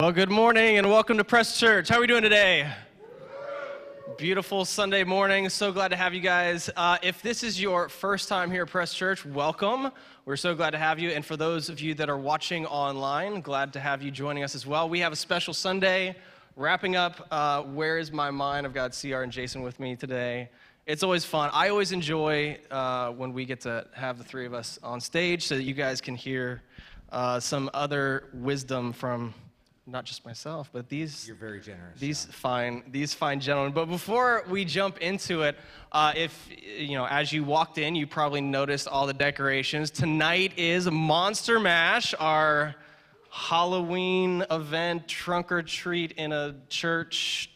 Well, good morning and welcome to Press Church. How are we doing today? Beautiful Sunday morning. So glad to have you guys. Uh, if this is your first time here at Press Church, welcome. We're so glad to have you. And for those of you that are watching online, glad to have you joining us as well. We have a special Sunday wrapping up uh, Where is My Mind? I've got CR and Jason with me today. It's always fun. I always enjoy uh, when we get to have the three of us on stage so that you guys can hear uh, some other wisdom from not just myself, but these You're very generous. these John. fine these fine gentlemen. But before we jump into it, uh, if you know, as you walked in, you probably noticed all the decorations. Tonight is Monster Mash, our Halloween event, trunk or treat in a church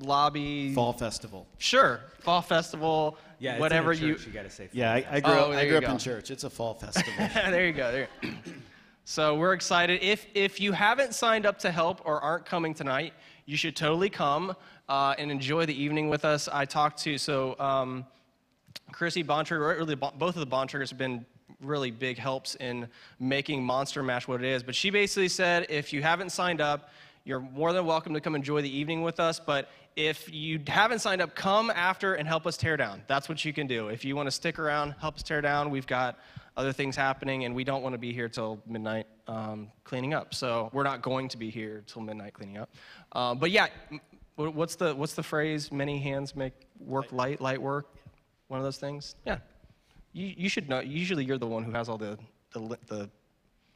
lobby. Fall festival. Sure, fall festival, yeah, it's in a whatever church, you. you got to say. Yeah, I, I grew Oh, up, I grew up go. in church. It's a fall festival. there you go. There. You go. So we're excited. If if you haven't signed up to help or aren't coming tonight, you should totally come uh, and enjoy the evening with us. I talked to so um, Chrissy Bontrager, really both of the Bontragers have been really big helps in making Monster Mash what it is. But she basically said if you haven't signed up, you're more than welcome to come enjoy the evening with us. But if you haven't signed up, come after and help us tear down. That's what you can do. If you want to stick around, help us tear down. We've got other things happening, and we don't want to be here till midnight um, cleaning up. So we're not going to be here till midnight cleaning up. Uh, but yeah, what's the what's the phrase? Many hands make work light, light work. One of those things. Yeah, you you should know. Usually, you're the one who has all the the the.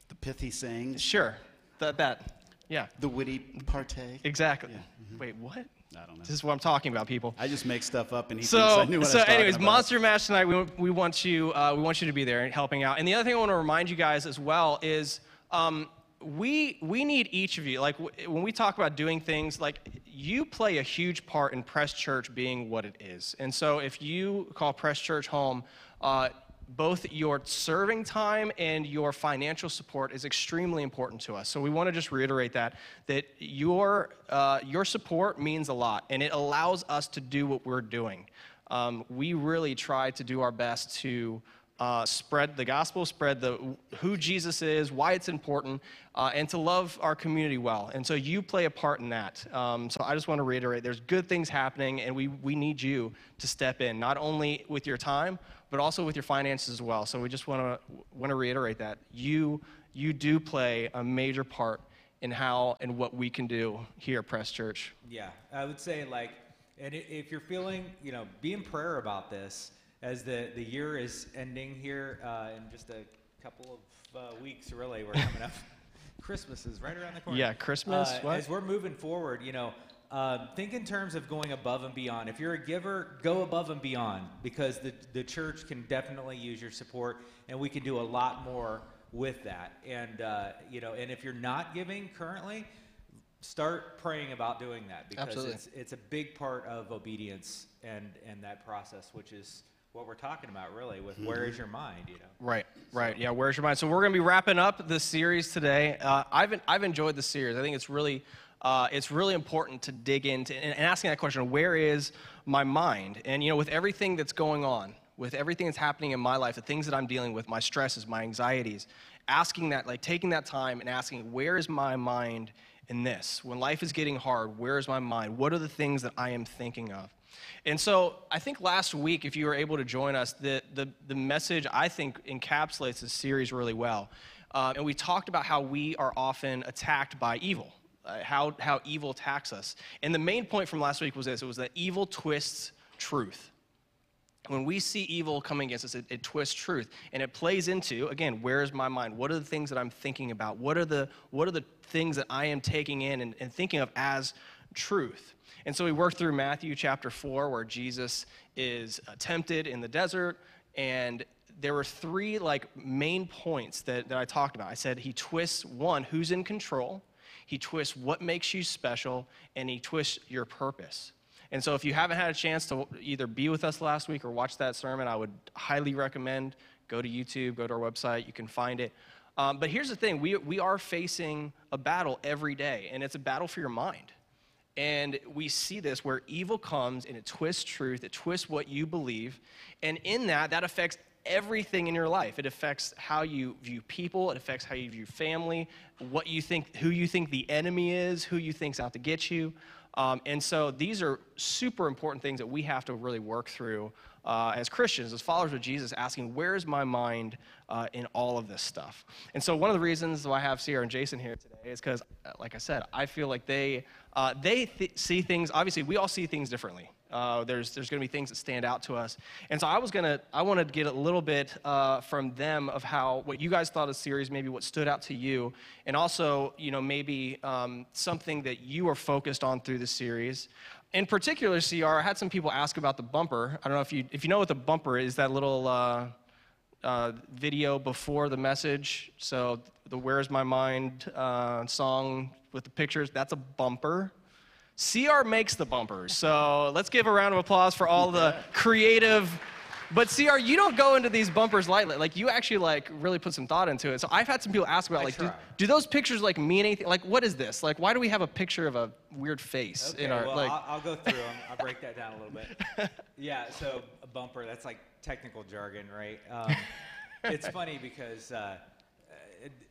the pithy sayings, Sure, that that. Yeah, the witty partay. exactly. Wait, what? I don't know. This is what I'm talking about, people. I just make stuff up, and he thinks I knew what so I was talking anyways, about. Monster Mash tonight. We, we want you. Uh, we want you to be there and helping out. And the other thing I want to remind you guys as well is um, we we need each of you. Like w- when we talk about doing things, like you play a huge part in Press Church being what it is. And so if you call Press Church home. Uh, both your serving time and your financial support is extremely important to us. So we want to just reiterate that that your uh, your support means a lot, and it allows us to do what we're doing. Um, we really try to do our best to uh, spread the gospel, spread the who Jesus is, why it's important, uh, and to love our community well. And so you play a part in that. Um, so I just want to reiterate: there's good things happening, and we we need you to step in, not only with your time, but also with your finances as well. So we just want to want to reiterate that you you do play a major part in how and what we can do here at Press Church. Yeah, I would say like, and if you're feeling, you know, be in prayer about this as the the year is ending here uh, in just a couple of uh, weeks. Really, we're coming up. Christmas is right around the corner. Yeah, Christmas, Uh, what? As we're moving forward, you know. Uh, think in terms of going above and beyond. If you're a giver, go above and beyond because the, the church can definitely use your support, and we can do a lot more with that. And uh, you know, and if you're not giving currently, start praying about doing that because Absolutely. it's it's a big part of obedience and and that process, which is what we're talking about really with where is your mind, you know. Right, right. Yeah, where's your mind? So we're going to be wrapping up this series today. Uh, I've, I've enjoyed the series. I think it's really, uh, it's really important to dig into and, and asking that question, where is my mind? And, you know, with everything that's going on, with everything that's happening in my life, the things that I'm dealing with, my stresses, my anxieties, asking that, like taking that time and asking, where is my mind in this? When life is getting hard, where is my mind? What are the things that I am thinking of? And so I think last week, if you were able to join us, the, the, the message I think encapsulates this series really well. Uh, and we talked about how we are often attacked by evil, uh, how, how evil attacks us. And the main point from last week was this it was that evil twists truth. When we see evil coming against us, it, it twists truth. And it plays into, again, where is my mind? What are the things that I'm thinking about? What are the, what are the things that I am taking in and, and thinking of as truth? And so we worked through Matthew chapter 4, where Jesus is tempted in the desert. And there were three like main points that, that I talked about. I said he twists one, who's in control, he twists what makes you special, and he twists your purpose. And so, if you haven't had a chance to either be with us last week or watch that sermon, I would highly recommend go to YouTube, go to our website, you can find it. Um, but here's the thing we, we are facing a battle every day, and it's a battle for your mind. And we see this where evil comes and it twists truth, it twists what you believe. And in that, that affects everything in your life. It affects how you view people. It affects how you view family, what you think, who you think the enemy is, who you think's out to get you. Um, and so these are super important things that we have to really work through uh, as Christians, as followers of Jesus, asking, where's my mind uh, in all of this stuff? And so one of the reasons why I have Sierra and Jason here today is because, uh, like I said, I feel like they, uh, they th- see things, obviously, we all see things differently. Uh, there's there's going to be things that stand out to us, and so I was gonna I wanted to get a little bit uh, from them of how what you guys thought of the series, maybe what stood out to you, and also you know maybe um, something that you are focused on through the series. In particular, CR, I had some people ask about the bumper. I don't know if you if you know what the bumper is. That little uh, uh video before the message. So the "Where's My Mind" uh, song with the pictures. That's a bumper. CR makes the bumpers. So let's give a round of applause for all the creative. But CR, you don't go into these bumpers lightly. Like you actually like really put some thought into it. So I've had some people ask about I like, do, do those pictures like mean anything? Like what is this? Like why do we have a picture of a weird face Okay, in our well, like? I'll, I'll go through them. I'll break that down a little bit. Yeah, so a bumper, that's like technical jargon, right? Um, it's funny because uh,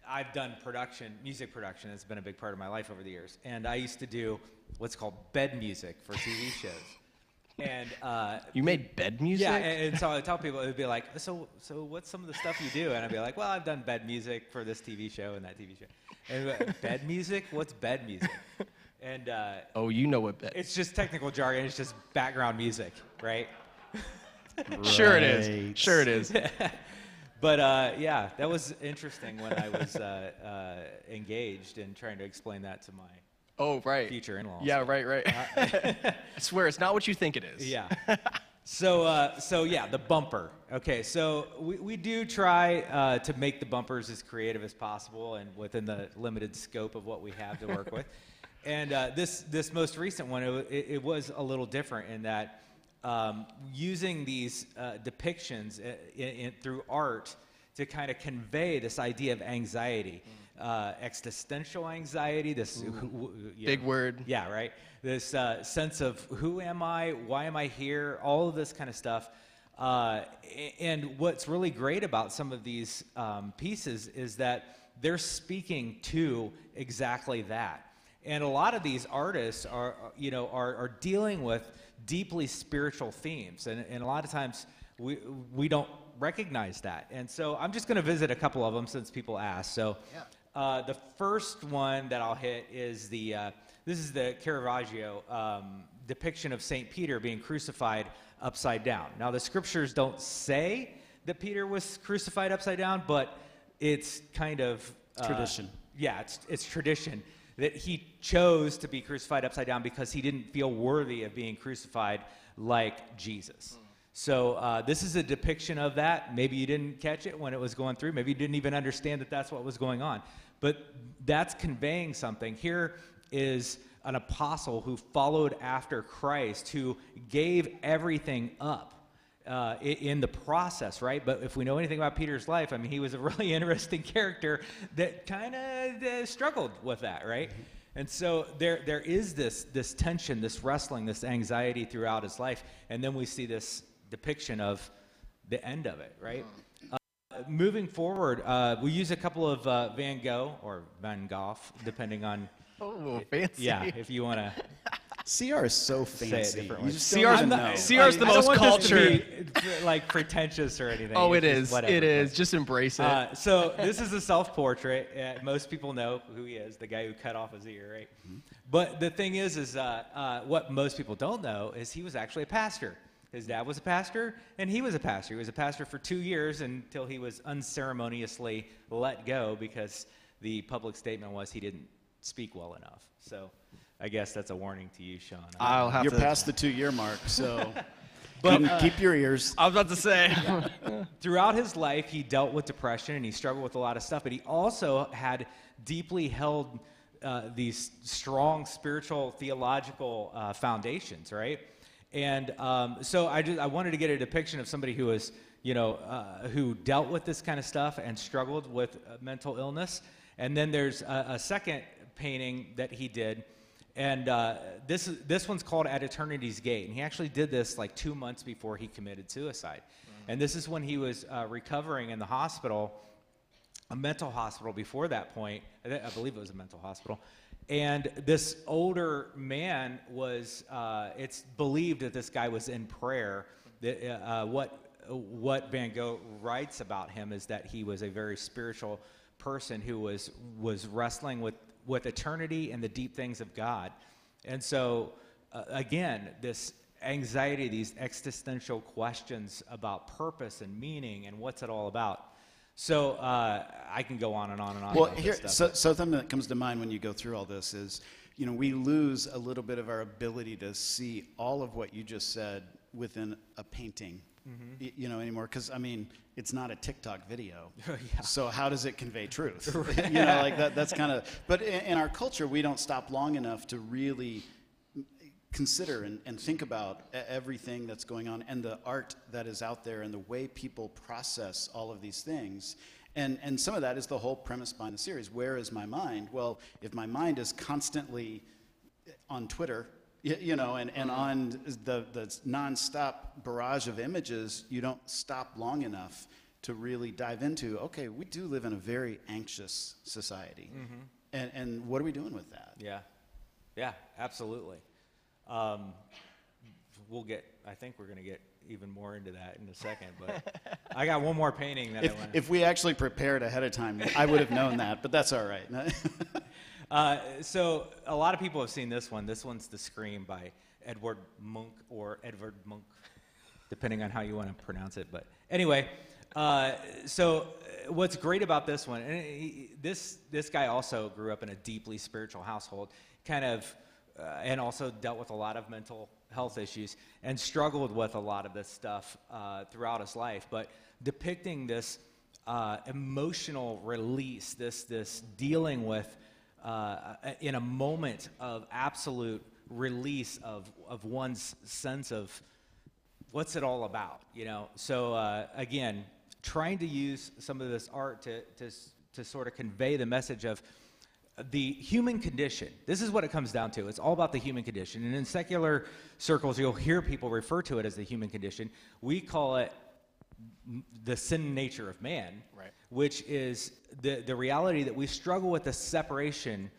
I've done production, music production. It's been a big part of my life over the years. And I used to do what's called bed music for TV shows. And uh, you made bed music? yeah, and, and so I would tell people, it would be like, so, so what's some of the stuff you do? And I'd be like, well, I've done bed music for this TV show and that TV show. And like, bed music? What's bed music? And uh, oh, you know what bed? it's just technical jargon. It's just background music, right? Sure it is. Sure it is. But uh, yeah, that was interesting when I was uh, uh, engaged in trying to explain that to my Oh, right. future in-laws. Yeah, right, right. I swear, it's not what you think it is. Yeah. So, uh, so yeah, the bumper. Okay, so we, we do try uh, to make the bumpers as creative as possible and within the limited scope of what we have to work with. And uh, this this most recent one, it, it was a little different in that um, using these uh, depictions in, in, through art to kind of convey this idea of anxiety, uh, existential anxiety. This who- Big know, word. yeah, right. This uh, sense of who am I? Why am I here? All of this kind of stuff. Uh, and what's really great about some of these um, pieces is that they're speaking to exactly that. And a lot of these artists are, are, you know, are, are dealing with deeply spiritual themes, and, and a lot of times we we don't recognize that. And so I'm just going to visit a couple of them since people asked. So. Uh, the first one that I'll hit is the uh, this is the Caravaggio um, depiction of Saint Peter being crucified upside down. Now the scriptures don't say that Peter was crucified upside down, but it's kind of uh, Tradition. Yeah, it's it's tradition that he chose to be crucified upside down because he didn't feel worthy of being crucified like Jesus. So uh, this is a depiction of that. Maybe you didn't catch it when it was going through. Maybe you didn't even understand that that's what was going on. But that's conveying something. Here is an apostle who followed after Christ, who gave everything up uh, in the process, right? But if we know anything about Peter's life, I mean, he was a really interesting character that kind of uh, struggled with that, right? And so there, there is this, this tension, this wrestling, this anxiety throughout his life, and then we see this depiction of the end of it, right? Uh, moving forward, uh, we use a couple of uh, Van Gogh or Van Gogh, depending on, Oh, fancy. yeah, if you want to CR is so it fancy. differently. You just CR 's don't the- know. CR 's the I don't most want this to cultured. be, like pretentious or anything. Oh, It's it just is. whatever. It is. Just embrace it. Uh, so this is a self-portrait. Uh, most people know who he is, the guy who cut off his ear, right? But the thing is, is uh, uh, what most people don't know is he was actually a pastor. His dad was a pastor, and he was a pastor. He was a pastor for two years until he was unceremoniously let go because the public statement was he didn't speak well enough. So I guess that's a warning to you, Sean. I'll have You're to. past the two-year mark, so But, keep, uh, keep your ears. I was about to say. throughout his life, he dealt with depression and he struggled with a lot of stuff, but he also had deeply held uh, these strong spiritual, theological uh, foundations, right? And um, so I, just, I wanted to get a depiction of somebody who was, you know, uh, who dealt with this kind of stuff and struggled with uh, mental illness. And then there's a, a second painting that he did. And uh, this, this one's called At Eternity's Gate. And he actually did this like two months before he committed suicide. And this is when he was uh, recovering in the hospital, a mental hospital before that point. I, thi- I believe it was a mental hospital. And this older man was, uh, it's believed that this guy was in prayer. That, uh, uh, what, what Van Gogh writes about him is that he was a very spiritual person who was, was wrestling with, with eternity and the deep things of God. And so, uh, again, this anxiety, these existential questions about purpose and meaning and what's it all about. So uh, I can go on and on and on. Well, here, so, so something that comes to mind when you go through all this is, you know, we lose a little bit of our ability to see all of what you just said within a painting, Mm-hmm. y- you know, anymore. Because I mean, it's not a TikTok video. Yeah. So how does it convey truth? you know, like that. That's kind of. But in, in our culture, we don't stop long enough to really consider and, and think about everything that's going on and the art that is out there and the way people process all of these things. And, and some of that is the whole premise behind the series. Where is my mind? Well, if my mind is constantly on Twitter, you know, and, and on the, the nonstop barrage of images, you don't stop long enough to really dive into, okay, we do live in a very anxious society. And, and what are we doing with that? Yeah, yeah, absolutely. Um, we'll get. I think we're going to get even more into that in a second. But I got one more painting that I want. if we actually prepared ahead of time, I would have known that, but that's all right. Uh, so a lot of people have seen this one. This one's The Scream by Edward Munch or Edward Munch, depending on how you want to pronounce it. But anyway, uh, so uh, what's great about this one, and he, this this guy also grew up in a deeply spiritual household, kind of, uh, and also dealt with a lot of mental health issues and struggled with a lot of this stuff uh, throughout his life. But depicting this uh, emotional release, this this dealing with uh, in a moment of absolute release of of one's sense of what's it all about, you know? So uh, again, trying to use some of this art to to to sort of convey the message of the human condition. This is what it comes down to. It's all about the human condition. And in secular circles, you'll hear people refer to it as the human condition. We call it the sin nature of man, Right. Which is the, the reality that we struggle with the separation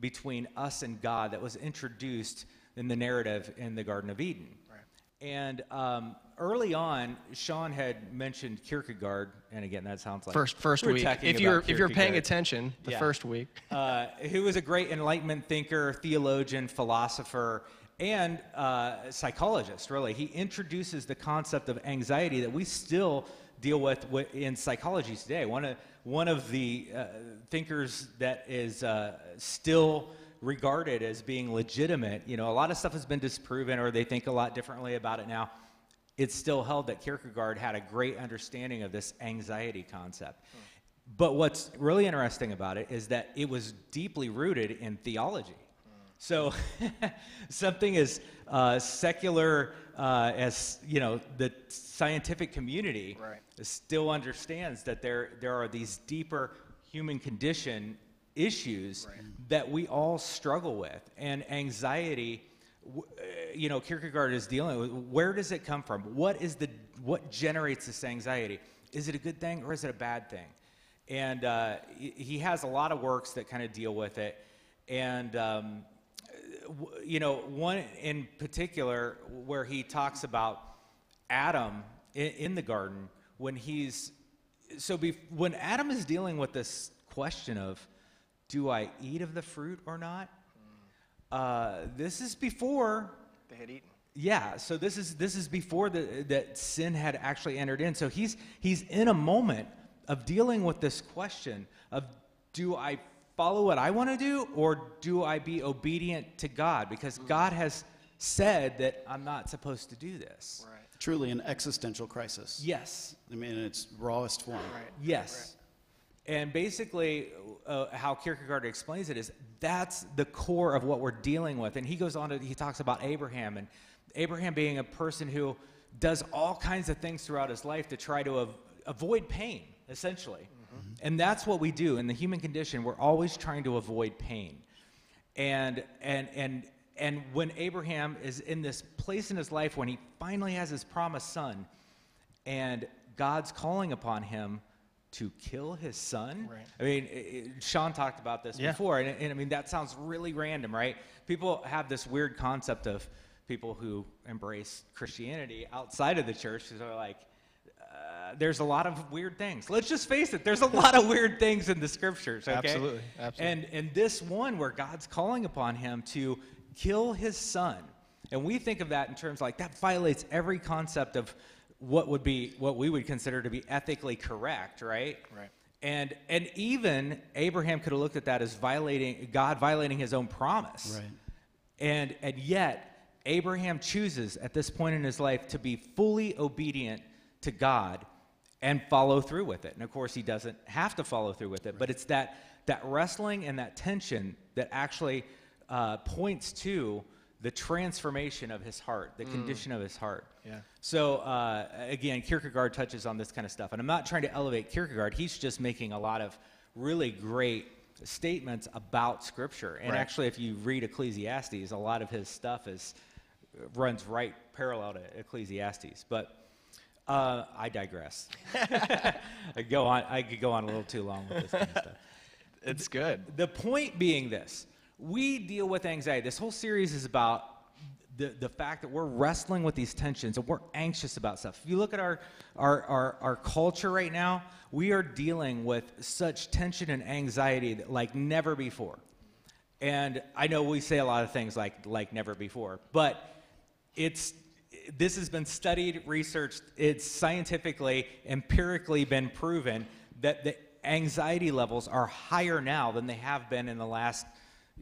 between us and God that was introduced in the narrative in the Garden of Eden. Right. And um, early on, Sean had mentioned Kierkegaard, and again, that sounds like First, first we're week. If you're if you're paying attention, the Yeah. first week. uh, who was a great Enlightenment thinker, theologian, philosopher, and uh, psychologist, really. He introduces the concept of anxiety that we still deal with wi- in psychology today. One of, one of the uh, thinkers that is uh, still regarded as being legitimate, you know, a lot of stuff has been disproven or they think a lot differently about it now. It's still held that Kierkegaard had a great understanding of this anxiety concept. But what's really interesting about it is that it was deeply rooted in theology. So something as uh, secular uh, as you know the scientific community Right. still understands that there there are these deeper human condition issues that we all struggle with, and anxiety. uh, You know, Kierkegaard is dealing with where does it come from? What is the what generates this anxiety? Is it a good thing or is it a bad thing? And uh, he has a lot of works that kind of deal with it. And um, you know, one in particular where he talks about Adam in, in the garden when he's so bef- when Adam is dealing with this question of do I eat of the fruit or not? Uh, this is before They had eaten. yeah, so this is this is before the, that sin had actually entered in. So he's he's in a moment of dealing with this question of do I follow what I want to do or do I be obedient to God because God has said that I'm not supposed to do this. Right. Truly an existential crisis. Yes. I mean, in its rawest form. Right. Yes. And basically, uh, how Kierkegaard explains it is that's the core of what we're dealing with. And he goes on to, he talks about Abraham and Abraham being a person who does all kinds of things throughout his life to try to av- avoid pain, essentially. And that's what we do in the human condition. We're always trying to avoid pain. And, and, and, and when Abraham is in this place in his life when he finally has his promised son, and God's calling upon him to kill his son. Right. I mean, i i Sean talked about this Yeah. before, and, and I mean that sounds really random, right? People have this weird concept of people who embrace Christianity outside of the church because they're like, uh, there's a lot of weird things. Let's just face it. There's a lot of weird things in the scriptures. Okay? Absolutely, absolutely. And and this one where God's calling upon him to kill his son, and we think of that in terms like that violates every concept of what would be what we would consider to be ethically correct, right? Right. And and even Abraham could have looked at that as violating God violating his own promise. Right. And and yet Abraham chooses at this point in his life to be fully obedient to God and follow through with it. And of course he doesn't have to follow through with it, but it's that that wrestling and that tension that actually uh, points to the transformation of his heart, the condition of his heart. Yeah. So uh, again, Kierkegaard touches on this kind of stuff, and I'm not trying to elevate Kierkegaard. He's just making a lot of really great statements about Scripture. And Right. actually, if you read Ecclesiastes, a lot of his stuff is runs right parallel to Ecclesiastes. But uh, I digress. I go on. I could go on a little too long with this kind of stuff. It's good. The point being this we deal with anxiety. This whole series is about the, the fact that we're wrestling with these tensions and we're anxious about stuff. If you look at our, our, our, our culture right now, we are dealing with such tension and anxiety that, like never before. And I know we say a lot of things like, like never before, but it's, this has been studied, researched, it's scientifically, empirically been proven that the anxiety levels are higher now than they have been in the last,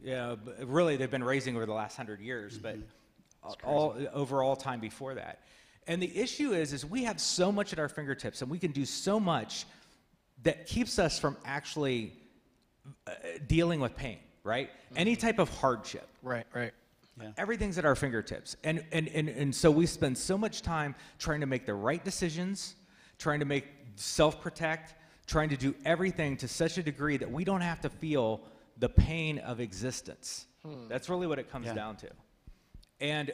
you know, really they've been raising over the last hundred years, but mm-hmm. all, over all time before that. And the issue is, is we have so much at our fingertips and we can do so much that keeps us from actually uh, dealing with pain, right? Any mm-hmm. type of hardship. Right, right. Yeah. Everything's at our fingertips. And, and, and, and so we spend so much time trying to make the right decisions, trying to make self protect, trying to do everything to such a degree that we don't have to feel the pain of existence. Hmm. That's really what it comes Yeah. down to. And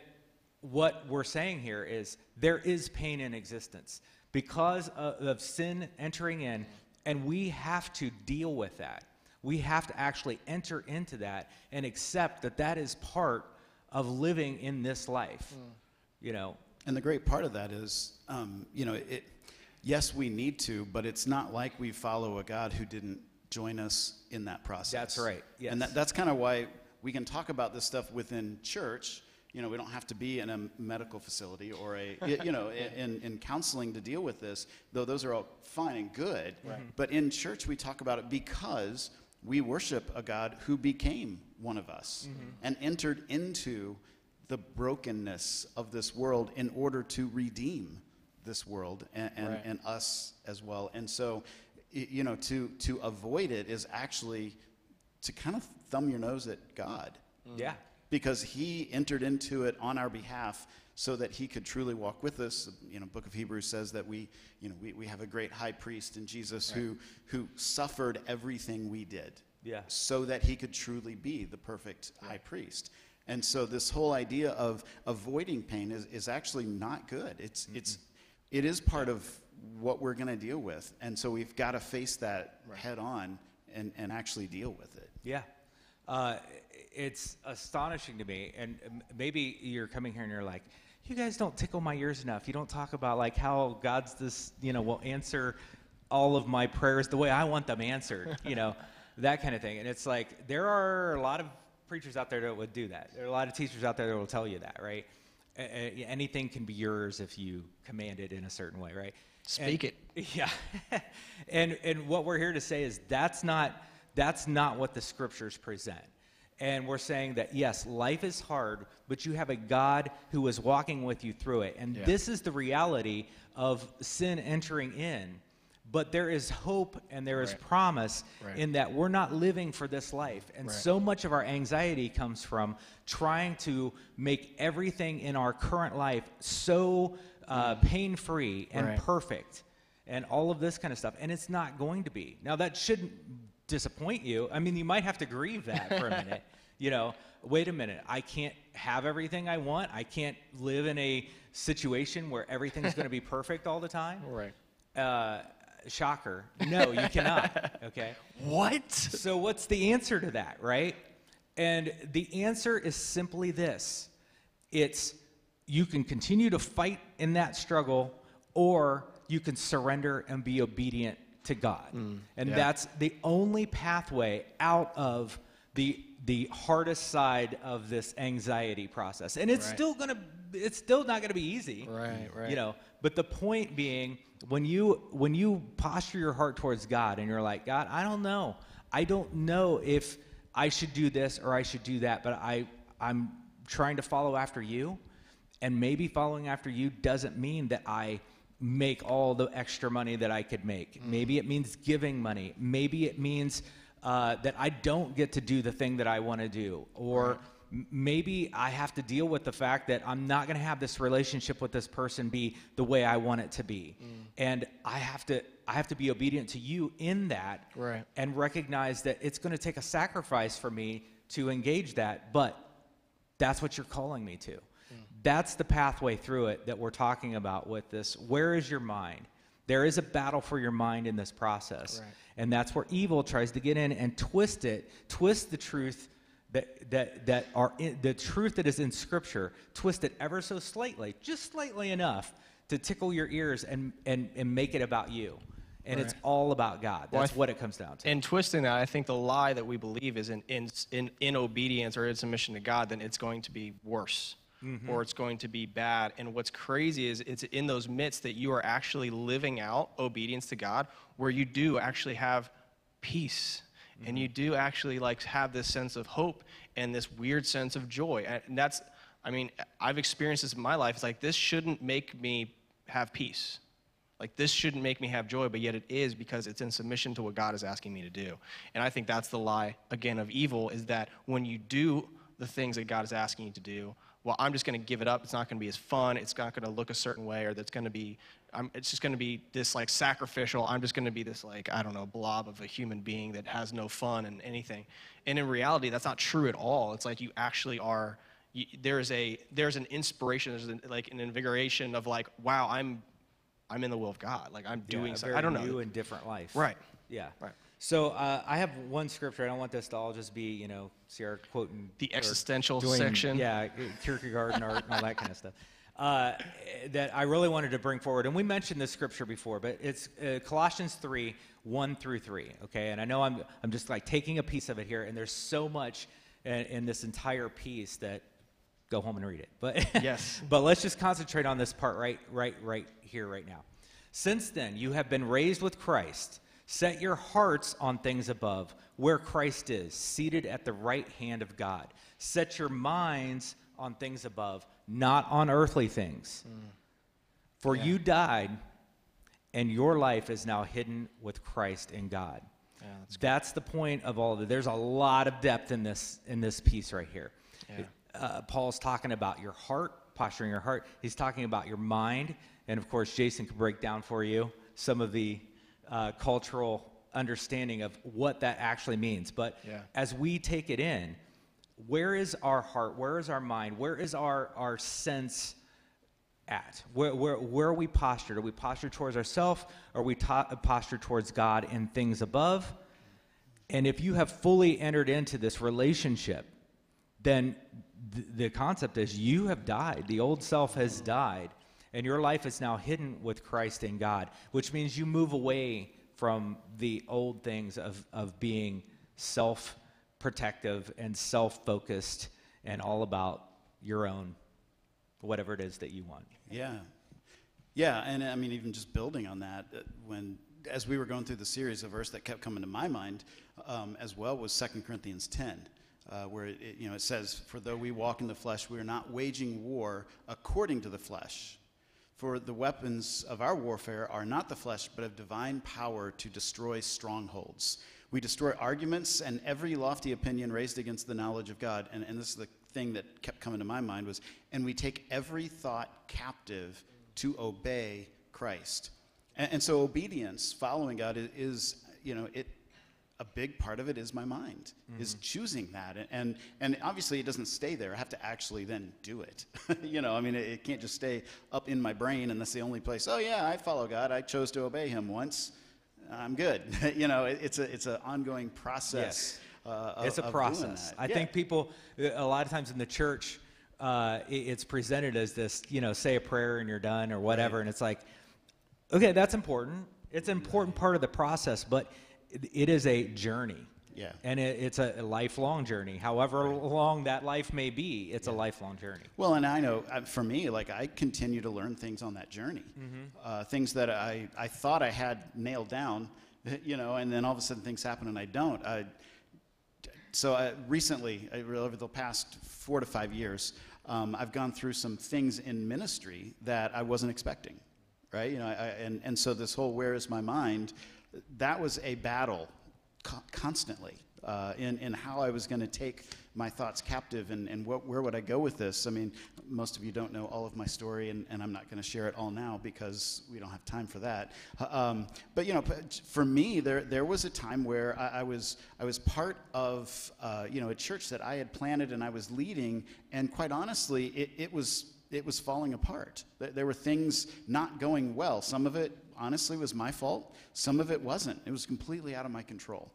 what we're saying here is there is pain in existence because of, of sin entering in, and we have to deal with that. We have to actually enter into that and accept that that is part of living in this life. You know, And the great part of that is, um, you know, it, yes, we need to, but it's not like we follow a God who didn't join us in that process. That's right, yes. And that, that's kind of why we can talk about this stuff within church. You know, we don't have to be in a medical facility or a, you know, in, in counseling to deal with this, though those are all fine and good. Right. But in church, we talk about it because we worship a God who became one of us Mm-hmm. and entered into the brokenness of this world in order to redeem this world and, and, Right. and us as well. And so, you know, to, to avoid it is actually to kind of thumb your nose at God yeah. because he entered into it on our behalf so that he could truly walk with us. You know book of hebrews says that we you know we, we have a great high priest in jesus who who suffered everything we did Yeah. so that he could truly be the perfect high priest. And so this whole idea of avoiding pain is, is actually not good. It's it's it is part of what we're going to deal with. And so we've got to face that head on and, and actually deal with it. Yeah. Uh, it's astonishing to me. And maybe you're coming here and you're like, you guys don't tickle my ears enough. You don't talk about like how God's this, you know, will answer all of my prayers the way I want them answered, you know, that kind of thing. And it's like, there are a lot of preachers out there that would do that. There are a lot of teachers out there that will tell you that, right? A- anything can be yours if you command it in a certain way, right? Speak And- yeah. and and what we're here to say is that's not that's not what the scriptures present. And we're saying that yes, life is hard, but you have a God who is walking with you through it. And Yeah. this is the reality of sin entering in. But there is hope and there is Right. promise Right. in that we're not living for this life. And Right. so much of our anxiety comes from trying to make everything in our current life so uh, pain free and perfect and all of this kind of stuff. And it's not going to be. Now, that shouldn't disappoint you. I mean, you might have to grieve that for a minute. You know, wait a minute, I can't have everything I want. I can't live in a situation where everything's going to be perfect all the time. Right. Uh, shocker. No, you cannot. Okay. What? So, what's the answer to that, right? And the answer is simply this it's you can continue to fight in that struggle, or you can surrender and be obedient to God. Mm, and yeah. that's the only pathway out of the the hardest side of this anxiety process. And it's Right. still gonna it's still not gonna be easy. Right, right. You know, but the point being when you when you posture your heart towards God and you're like, God, I don't know. I don't know if I should do this or I should do that, but I I'm trying to follow after you. And maybe following after you doesn't mean that I make all the extra money that I could make. Mm. Maybe it means giving money. Maybe it means uh, that I don't get to do the thing that I want to do. Or m- maybe I have to deal with the fact that I'm not going to have this relationship with this person be the way I want it to be. Mm. And I have to I have to be obedient to you in that Right. and recognize that it's going to take a sacrifice for me to engage that, but that's what you're calling me to. That's the pathway through it that we're talking about with this. Where is your mind? There is a battle for your mind in this process. Right. And that's where evil tries to get in and twist it, twist the truth that, that, that are in, the truth that is in Scripture, twist it ever so slightly, just slightly enough to tickle your ears and, and, and make it about you. And it's all about God. Well, That's th- what it comes down to. And twisting that, I think the lie that we believe is in, in, in, in obedience or in submission to God, then it's going to be worse or mm-hmm. it's going to be bad. And what's crazy is it's in those midst that you are actually living out obedience to God where you do actually have peace and you mm-hmm. do actually like have this sense of hope and this weird sense of joy. And that's, I mean, I've experienced this in my life. It's like this shouldn't make me have peace. Like this shouldn't make me have joy, but yet it is because it's in submission to what God is asking me to do. And I think that's the lie again of evil is that when you do the things that God is asking you to do, well, I'm just going to give it up. It's not going to be as fun. It's not going to look a certain way, or that's going to be. I'm, it's just going to be this like sacrificial. I'm just going to be this like I don't know blob of a human being that has no fun and anything. And in reality, that's not true at all. It's like you actually are. You, there's a there's an inspiration. There's an, like an invigoration of like wow, I'm I'm in the will of God. Like I'm Yeah, doing a something. I don't know. New and different life. Right. Yeah. Right. So uh, I have one scripture. I don't want this to all just be, you know, Sierra quoting The existential doing- section. Yeah, Kierkegaard and art and all that kind of stuff. Uh, that I really wanted to bring forward, and we mentioned this scripture before, but it's uh, Colossians three one through three. Okay, and I know I'm I'm just like taking a piece of it here, and there's so much in, in this entire piece that go home and read it. But Yes. but let's just concentrate on this part right right right here right now. Since then you have been raised with Christ. Set your hearts on things above, where Christ is, seated at the right hand of God. Set your minds on things above, not on earthly things. For you died, and your life is now hidden with Christ in God. Yeah, that's That's the point of all of it. There's a lot of depth in this in this piece right here. Yeah. Uh, Paul's talking about your heart, posturing your heart. He's talking about your mind, and of course, Jason can break down for you some of the uh, cultural understanding of what that actually means. But Yeah. as we take it in, where is our heart? Where is our mind? Where is our our sense? at? Where, where, where are we postured? Are we postured towards ourselves? Are we ta- postured towards God and things above? And if you have fully entered into this relationship, then th- the concept is you have died. The old self has died, and your life is now hidden with Christ in God, which means you move away from the old things of, of being self protective and self focused and all about your own whatever it is that you want. Yeah. Yeah, and I mean, even just building on that, uh, when as we were going through the series, a verse that kept coming to my mind um, as well was 2 Corinthians 10, uh, where it, you know, it says, For though we walk in the flesh, we are not waging war according to the flesh. For the weapons of our warfare are not the flesh, but of divine power to destroy strongholds. We destroy arguments and every lofty opinion raised against the knowledge of God. And, and this is the thing that kept coming to my mind was, and we take every thought captive to obey Christ. And, and so obedience, following God, is, is, you know, it a big part of it is my mind, is choosing that. And, and, and obviously it doesn't stay there. I have to actually then do it. you know, I mean, it, it can't just stay up in my brain and that's the only place, oh yeah, I follow God. I chose to obey him once. I'm good. you know, it, it's a it's an ongoing process. Uh, of- it's a process. I Yeah. think people, a lot of times in the church, uh, it- it's presented as this, you know, say a prayer and you're done or whatever. And it's like, okay, that's important. It's an important part of the process, but it, it is a journey. Yeah. And it, it's a lifelong journey. However long that life may be, it's a lifelong journey. Well, and I know uh, for me, like I continue to learn things on that journey, uh, things that I, I thought I had nailed down, you know, and then all of a sudden things happen and I don't. I, so I, recently, I, over the past four to five years, um, I've gone through some things in ministry that I wasn't expecting, right? You know, and, and so this whole "Where is my mind?" That was a battle co- constantly uh, in, in how I was going to take my thoughts captive and, and what, where would I go with this. I mean, most of you don't know all of my story, and, and I'm not going to share it all now because we don't have time for that. Um, but, you know, for me, there, there was a time where I, I was, I was part of, uh, you know, a church that I had planted and I was leading, and quite honestly, it, it was it was falling apart. There- There were things not going well. Some of it, honestly, was my fault. Some of it wasn't. It was completely out of my control.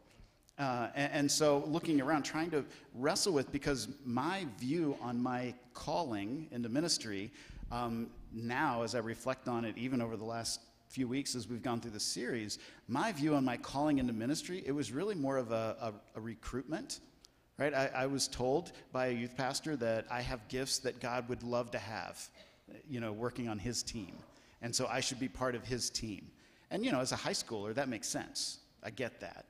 Uh, and, and so, looking around, trying to wrestle with, because my view on my calling into ministry um, now, as I reflect on it, even over the last few weeks as we've gone through the series, my view on my calling into ministry, it was really more of a, a, a recruitment right? I, I was told by a youth pastor that I have gifts that God would love to have, you know, working on his team. And so I should be part of his team. And, you know, as a high schooler, that makes sense. I get that.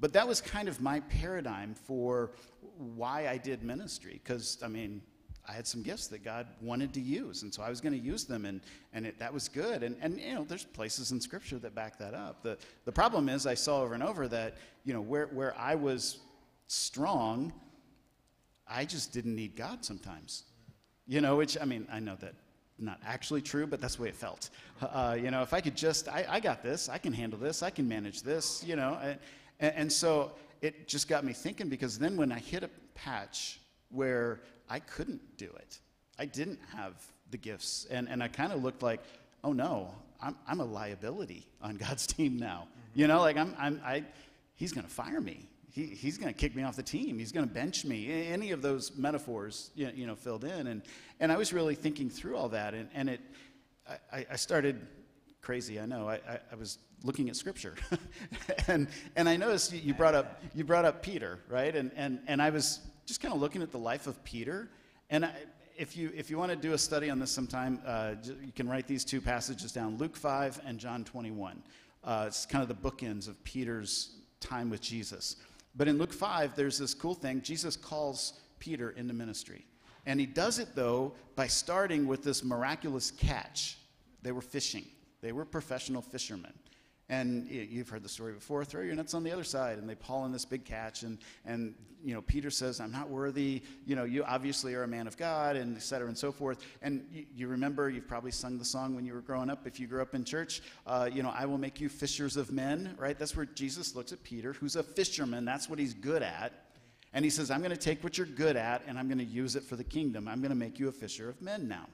But that was kind of my paradigm for why I did ministry. Because, I mean, I had some gifts that God wanted to use, and so I was going to use them, and, and it, that was good. And, and, you know, there's places in Scripture that back that up. The, the problem is, I saw over and over that, you know, where, where I was strong, I just didn't need God sometimes. You know, which, I mean, I know that not actually true, but that's the way it felt. Uh, you know, if I could just, I, I got this, I can handle this, I can manage this, you know. And, and so it just got me thinking because then when I hit a patch where I couldn't do it, I didn't have the gifts, and, and I kind of looked like, oh no, I'm, I'm a liability on God's team now. You know, like I'm, I'm, I, he's going to fire me. He, he's going to kick me off the team. He's going to bench me. Any of those metaphors, you know, you know, filled in. And, and I was really thinking through all that. And, and it, I, I started crazy, I know. I, I, I was looking at scripture. and, and I noticed you, brought up, you brought up Peter, right? And, and, and I was just kind of looking at the life of Peter. And I, if you, if you want to do a study on this sometime, uh, you can write these two passages down Luke 5 and John 21. Uh, it's kind of the bookends of Peter's time with Jesus. But in Luke 5, there's this cool thing. Jesus calls Peter into ministry. And he does it, though, by starting with this miraculous catch. They were fishing, they were professional fishermen. And you've heard the story before throw your nets on the other side. And they pull in this big catch. And, and you know, Peter says, I'm not worthy. You know, you obviously are a man of God, and et cetera, and so forth. And you, you remember, you've probably sung the song when you were growing up, if you grew up in church, uh, you know, I will make you fishers of men, right? That's where Jesus looks at Peter, who's a fisherman. That's what he's good at. And he says, I'm going to take what you're good at and I'm going to use it for the kingdom. I'm going to make you a fisher of men now.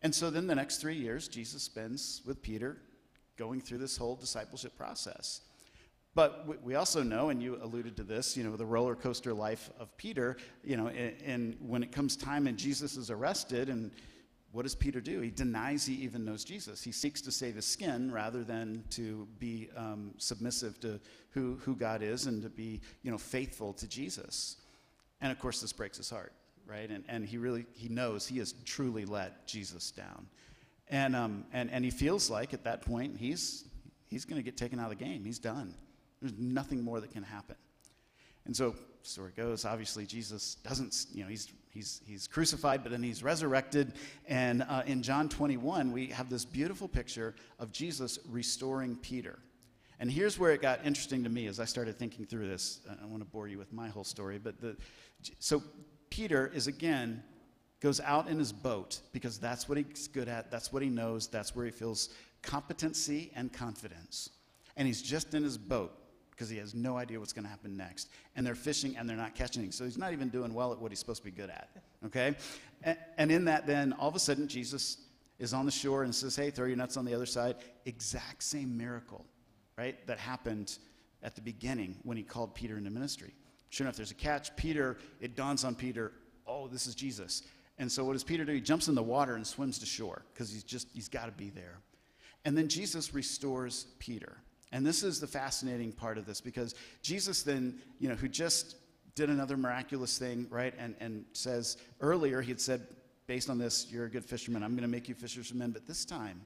And so then the next three years, Jesus spends with Peter going through this whole discipleship process. But we- also know, and you alluded to this, you know, the roller coaster life of Peter, you know, and when it comes time and Jesus is arrested, and what does Peter do? He denies he even knows Jesus. He seeks to save his skin rather than to be um, submissive to who, who God is and to be, you know, faithful to Jesus. And of course, this breaks his heart, right? And, and he really, he knows he has truly let Jesus down. And, um, and, and he feels like at that point, he's, he's going to get taken out of the game. He's done. There's nothing more that can happen. And so, story goes, obviously, Jesus doesn't, you know, he's, he's, he's crucified, but then he's resurrected. And uh, in John 21, we have this beautiful picture of Jesus restoring Peter. And here's where it got interesting to me as I started thinking through this. I don't want to bore you with my whole story, but the, so Peter is again goes out in his boat because that's what he's good at, that's what he knows, that's where he feels competency and confidence. And he's just in his boat because he has no idea what's going to happen next. And they're fishing and they're not catching anything. So he's not even doing well at what he's supposed to be good at. Okay? And, and in that, then, all of a sudden, Jesus is on the shore and says, Hey, throw your nets on the other side. Exact same miracle, right? That happened at the beginning when he called Peter into ministry. Sure enough, there's a catch. Peter, it dawns on Peter, oh, this is Jesus. And so what does Peter do? He jumps in the water and swims to shore because he's just, he's got to be there. And then Jesus restores Peter. And this is the fascinating part of this because Jesus then, you know, who just did another miraculous thing, right? And, and says earlier, he had said, based on this, you're a good fisherman. I'm going to make you fishers of men. But this time,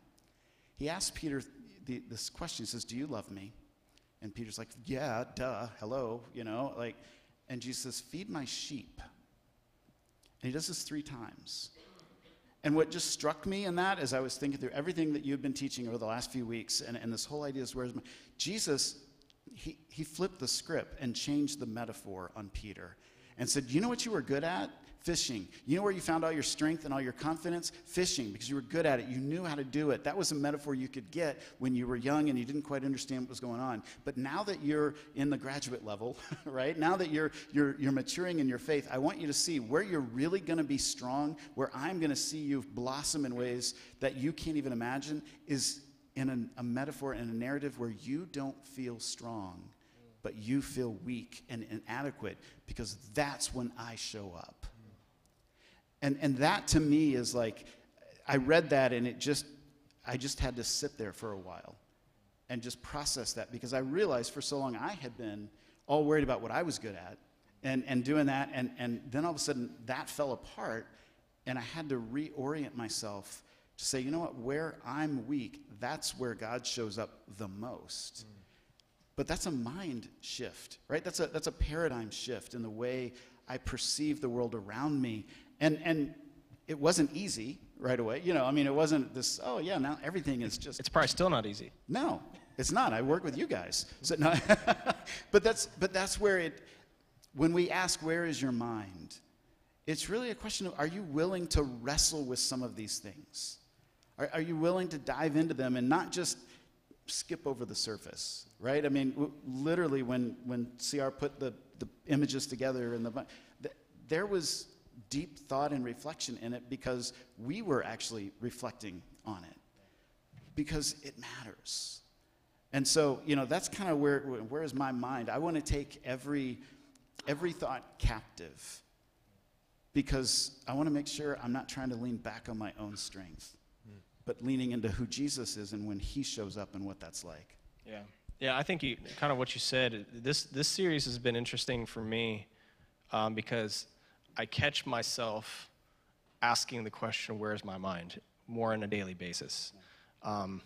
he asks Peter the, this question. He says, Do you love me? And Peter's like, Yeah, duh, hello, you know, like, and Jesus says, Feed my sheep. And he does this three times. And what just struck me in that as I was thinking through everything that you've been teaching over the last few weeks, and, and this whole idea is where's my, Jesus, he, he flipped the script and changed the metaphor on Peter and said, You know what you were good at? Fishing. You know where you found all your strength and all your confidence? Fishing, because you were good at it. You knew how to do it. That was a metaphor you could get when you were young and you didn't quite understand what was going on. But now that you're in the graduate level, right? Now that you're, you're, you're maturing in your faith, I want you to see where you're really going to be strong, where I'm going to see you blossom in ways that you can't even imagine, is in a, a metaphor and a narrative where you don't feel strong but you feel weak and inadequate because that's when I show up. And, and that to me is like, I read that and it just, I just had to sit there for a while and just process that because I realized for so long I had been all worried about what I was good at and, and doing that. And, and then all of a sudden that fell apart and I had to reorient myself to say, you know what, where I'm weak, that's where God shows up the most. Mm. But that's a mind shift, right? That's a, that's a paradigm shift in the way I perceive the world around me and, and it wasn't easy right away. You know, I mean, it wasn't this, oh, yeah, now everything is just. It's probably still not easy. No, it's not. I work with you guys. So, no, but, that's, but that's where it, when we ask, where is your mind? It's really a question of, are you willing to wrestle with some of these things? Are, are you willing to dive into them and not just skip over the surface, right? I mean, w- literally, when, when CR put the, the images together and the, the there was deep thought and reflection in it because we were actually reflecting on it because it matters. And so, you know, that's kind of where where is my mind? I want to take every every thought captive because I want to make sure I'm not trying to lean back on my own strength, mm. but leaning into who Jesus is and when he shows up and what that's like. Yeah. Yeah, I think you kind of what you said. This this series has been interesting for me um, because I catch myself asking the question, where's my mind, more on a daily basis. Um,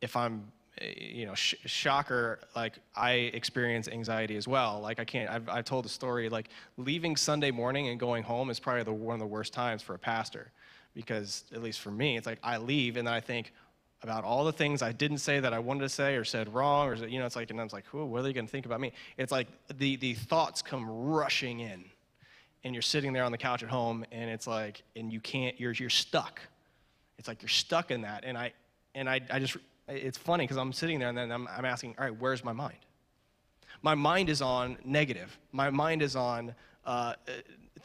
if I'm, you know, sh- shocker, like I experience anxiety as well. Like I can't, I've, I've told the story, like leaving Sunday morning and going home is probably the, one of the worst times for a pastor. Because, at least for me, it's like I leave and then I think, about all the things I didn't say that I wanted to say or said wrong, or you know, it's like, and I'm like, what are they going to think about me? It's like the the thoughts come rushing in, and you're sitting there on the couch at home and it's like and you can't you're you're stuck. It's like you're stuck in that and i and i, I just it's funny because i'm sitting there and then I'm, I'm asking all right where's my mind? My mind is on negative. My mind is on uh,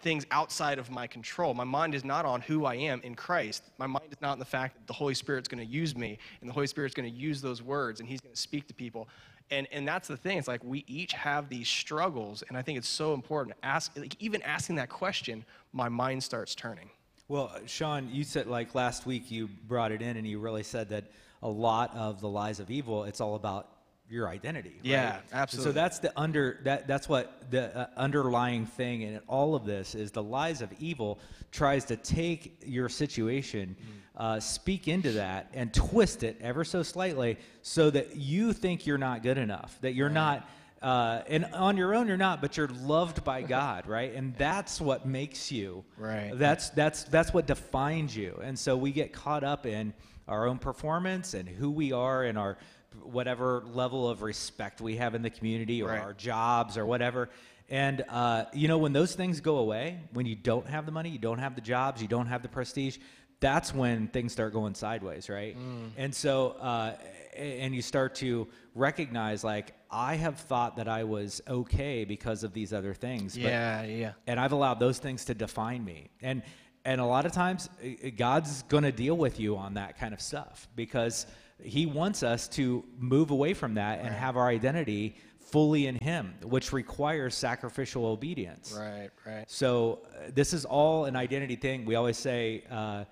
things outside of my control. My mind is not on who i am in christ. My mind is not on the fact that the holy spirit's going to use me and the holy spirit's going to use those words and he's going to speak to people and and that's the thing it's like we each have these struggles and i think it's so important ask like even asking that question my mind starts turning. Well sean you said like last week you brought it in and you really said that a lot of the lies of evil it's all about your identity right? yeah absolutely so that's the under that that's what the uh, underlying thing in all of this is the lies of evil tries to take your situation mm uh, speak into that and twist it ever so slightly so that you think you're not good enough, that you're right. not. Uh, and on your own you're not but you're loved by god right and that's what makes you right that's that's that's what defines you and so we get caught up in our own performance and who we are and our whatever level of respect we have in the community or right. our jobs or whatever and uh, you know when those things go away when you don't have the money you don't have the jobs you don't have the prestige that's when things start going sideways, right? Mm. And so, uh, and you start to recognize, like, I have thought that I was okay because of these other things. but- Yeah, yeah. and I've allowed those things to define me. And and a lot of times uh, God's going to deal with you on that kind of stuff because he wants us to move away from that and have our identity fully in him, which requires sacrificial obedience. Right, right. So uh, this is all an identity thing. We always say uh,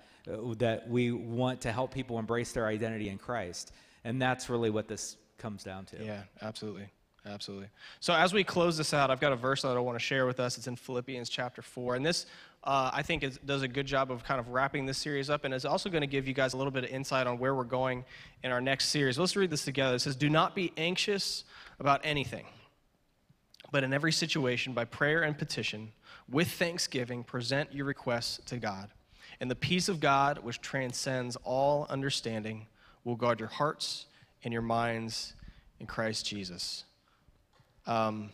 that we want to help people embrace their identity in Christ, and that's really what this comes down to. Yeah, absolutely. Absolutely. So as we close this out, I've got a verse that I want to share with us. It's in Philippians chapter 4. And this, uh, I think, is, does a good job of kind of wrapping this series up and is also going to give you guys a little bit of insight on where we're going in our next series. Let's read this together. It says, Do not be anxious about anything, but in every situation, by prayer and petition, with thanksgiving, present your requests to God. And the peace of God, which transcends all understanding, will guard your hearts and your minds in Christ Jesus. Um,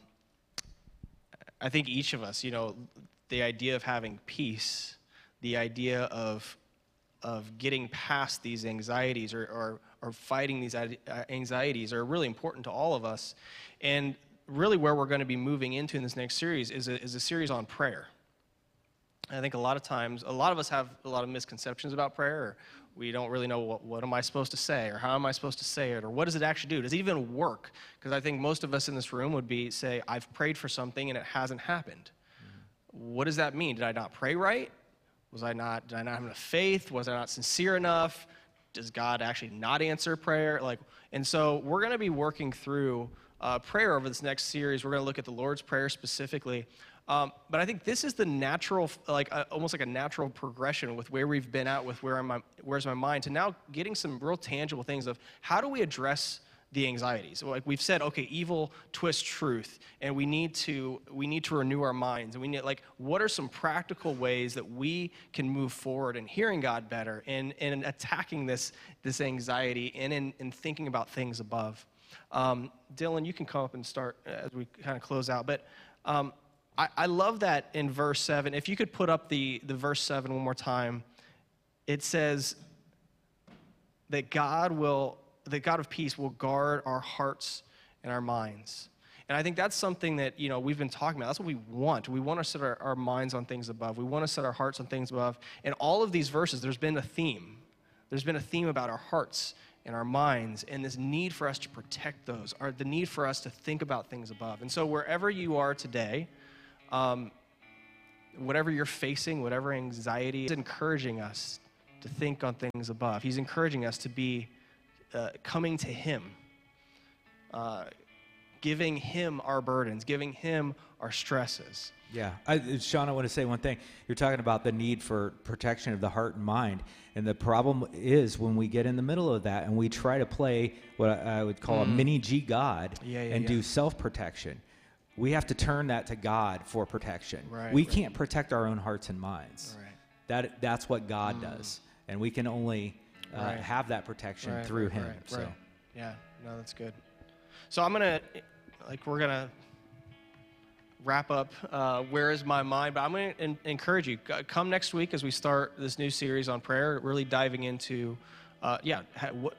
I think each of us, you know, the idea of having peace, the idea of of getting past these anxieties or, or, or fighting these uh, anxieties are really important to all of us. And really, where we're going to be moving into in this next series is a, is a series on prayer. I think a lot of times, a lot of us have a lot of misconceptions about prayer. We don't really know what, what am I supposed to say, or how am I supposed to say it, or what does it actually do? Does it even work? Because I think most of us in this room would be say, I've prayed for something and it hasn't happened. What does that mean? Did I not pray right? Was I not? Did I not have enough faith? Was I not sincere enough? Does God actually not answer prayer? Like, and so we're going to be working through uh, prayer over this next series. We're going to look at the Lord's Prayer specifically. Um, but I think this is the natural, like uh, almost like a natural progression with where we've been at, with where am I, where's my mind, to now getting some real tangible things of how do we address the anxieties. Like we've said, okay, evil twists truth, and we need to we need to renew our minds, and we need like what are some practical ways that we can move forward in hearing God better, and in attacking this this anxiety, and in, in thinking about things above. Um, Dylan, you can come up and start as we kind of close out, but. Um, I, I love that in verse 7. If you could put up the, the verse 7 one more time, it says that God will, that God of peace will guard our hearts and our minds. And I think that's something that, you know, we've been talking about. That's what we want. We want to set our, our minds on things above. We want to set our hearts on things above. In all of these verses, there's been a theme. There's been a theme about our hearts and our minds and this need for us to protect those, or the need for us to think about things above. And so wherever you are today, um, whatever you're facing, whatever anxiety, He's encouraging us to think on things above. He's encouraging us to be uh, coming to Him, uh, giving Him our burdens, giving Him our stresses. Yeah. I, Sean, I want to say one thing. You're talking about the need for protection of the heart and mind. And the problem is when we get in the middle of that and we try to play what I would call a mini G God Yeah, yeah, and yeah. do self protection, we have to turn that to God for protection. Right, we right. can't protect our own hearts and minds. Right. That, that's what God does. And we can only uh, Right. have that protection Right, through Him. so. Yeah, no, that's good. So I'm gonna, like, we're gonna wrap up. Uh, Where is my mind? But I'm gonna en- encourage you. Come next week as we start this new series on prayer. Really diving into, uh, yeah, ha- what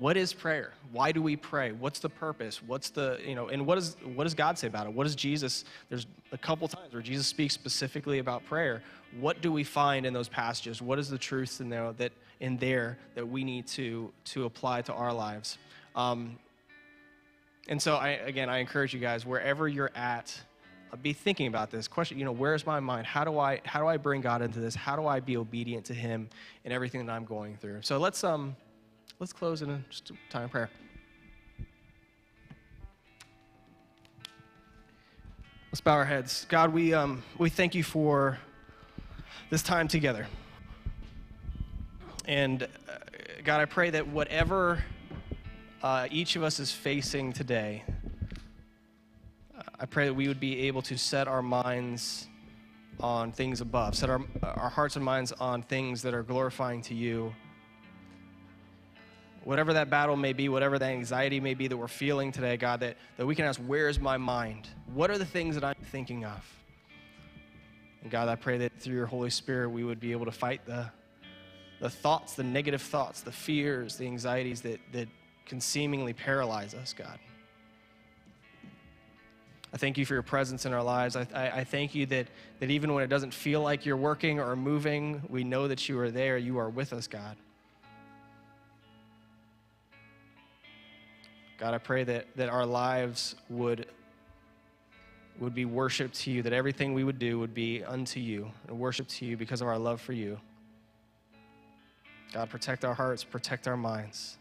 what is prayer? Why do we pray? What's the purpose? What's the you know? And what does what does God say about it? What does Jesus? There's a couple times where Jesus speaks specifically about prayer. What do we find in those passages? What is the truth in there that in there that we need to to apply to our lives? Um, and so, I, again, I encourage you guys, wherever you're at, uh, be thinking about this question. You know, where's my mind? How do I how do I bring God into this? How do I be obedient to Him in everything that I'm going through? So let's um let's close in a, just a time of prayer. Let's bow our heads. God, we um we thank you for this time together. And uh, God, I pray that whatever uh, each of us is facing today, uh, I pray that we would be able to set our minds on things above, set our, our hearts and minds on things that are glorifying to you. Whatever that battle may be, whatever that anxiety may be that we're feeling today, God, that, that we can ask, Where's my mind? What are the things that I'm thinking of? And God, I pray that through your Holy Spirit, we would be able to fight the, the thoughts, the negative thoughts, the fears, the anxieties that, that can seemingly paralyze us, God. I thank you for your presence in our lives. I, I, I thank you that, that even when it doesn't feel like you're working or moving, we know that you are there. You are with us, God. God, I pray that, that our lives would, would be worship to you, that everything we would do would be unto you, and worship to you because of our love for you. God, protect our hearts, protect our minds.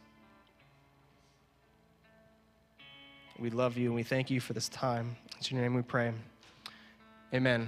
We love you and we thank you for this time. In your name we pray. Amen.